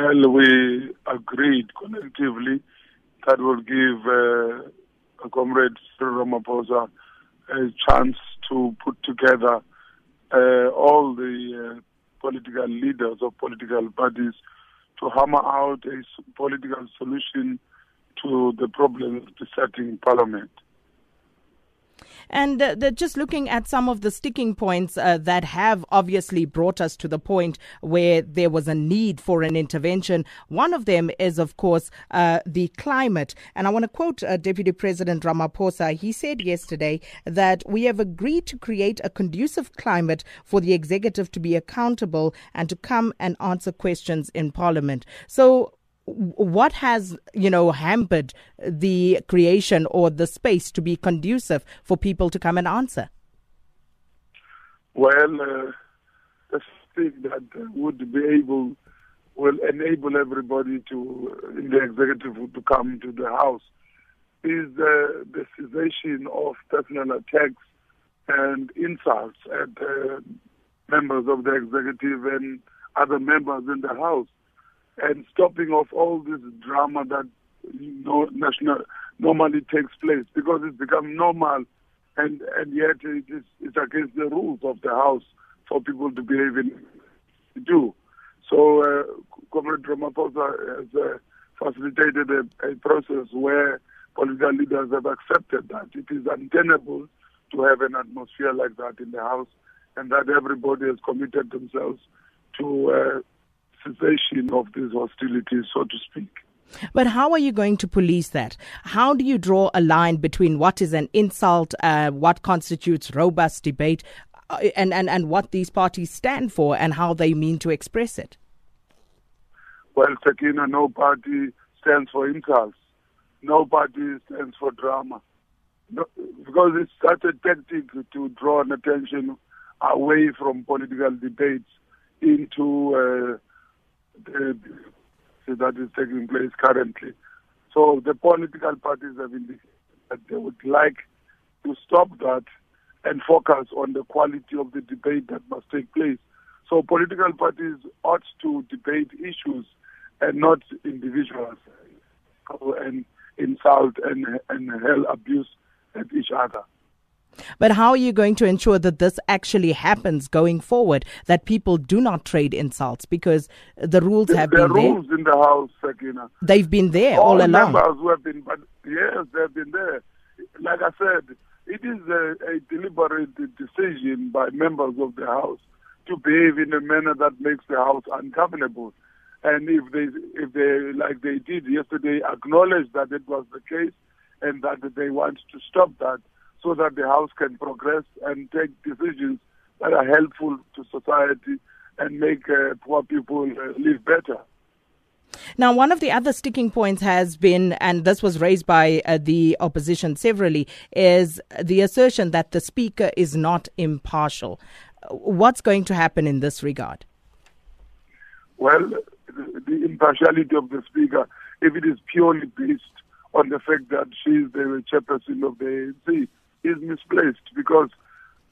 Well, we agreed collectively that will give uh, Comrade Ramaphosa a chance to put together uh, all the uh, political leaders of political parties to hammer out a political solution to the problems besetting parliament. And uh, just looking at some of the sticking points uh, that have obviously brought us to the point where there was a need for an intervention. One of them is, of course, uh, the climate. And I want to quote uh, Deputy President Ramaphosa. He said yesterday that we have agreed to create a conducive climate for the executive to be accountable and to come and answer questions in Parliament. So, what has you know hampered the creation or the space to be conducive for people to come and answer? Well, uh, the thing that would be able will enable everybody to in the executive to come to the house is uh, the cessation of personal attacks and insults at uh, members of the executive and other members in the house and stopping of all this drama that you know, national normally takes place because it's become normal and and yet it is it's against the rules of the house for people to behave in do. So uh, Comrade Ramaphosa has uh, facilitated a, a process where political leaders have accepted that it is untenable to have an atmosphere like that in the house and that everybody has committed themselves to uh, cessation of these hostilities, so to speak. But how are you going to police that? How do you draw a line between what is an insult, uh, what constitutes robust debate, uh, and, and, and what these parties stand for and how they mean to express it? Well, Sakina, no party stands for insults. No party stands for drama. No, because it's such a tactic to draw an attention away from political debates into uh, Uh, that is taking place currently. So the political parties have indicated that they would like to stop that and focus on the quality of the debate that must take place. So political parties ought to debate issues and not individuals and insult and, and hell abuse at each other. But how are you going to ensure that this actually happens going forward? That people do not trade insults because the rules have there been there. rules in the house, Sakina. They've been there all, all along. Members who have been, but yes, they've been there. Like I said, it is a, a deliberate decision by members of the house to behave in a manner that makes the house ungovernable. And if they, if they, like they did yesterday, acknowledge that it was the case and that they want to stop that, so that the House can progress and take decisions that are helpful to society and make uh, poor people uh, live better. Now, one of the other sticking points has been, and this was raised by uh, the opposition severally, is the assertion that the Speaker is not impartial. What's going to happen in this regard? Well, the, the impartiality of the Speaker, if it is purely based on the fact that she is the chairperson of the ANC, is misplaced because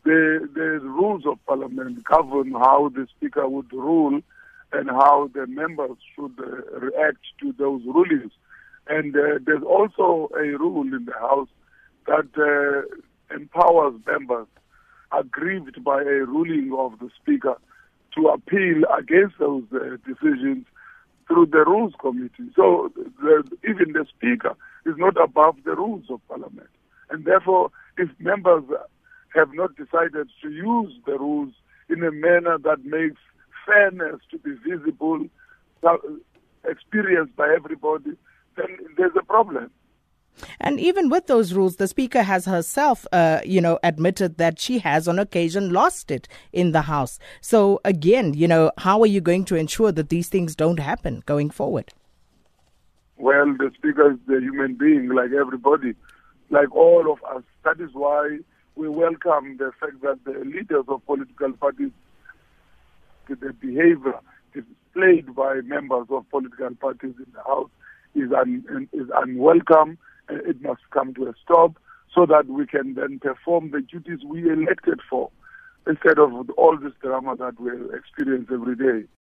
the, the rules of parliament govern how the speaker would rule and how the members should uh, react to those rulings. And uh, there's also a rule in the House that uh, empowers members aggrieved by a ruling of the Speaker to appeal against those uh, decisions through the Rules Committee. So the, even the Speaker is not above the rules of Parliament. And therefore, if members have not decided to use the rules in a manner that makes fairness to be visible, experienced by everybody, then there's a problem. And even with those rules, the speaker has herself, uh, you know, admitted that she has on occasion lost it in the House. So again, you know, how are you going to ensure that these things don't happen going forward? Well, the speaker is a human being like everybody like all of us. That is why we welcome the fact that the leaders of political parties, the behavior displayed by members of political parties in the House is, un, is unwelcome. Uh, it must come to a stop so that we can then perform the duties we elected for instead of all this drama that we experience every day.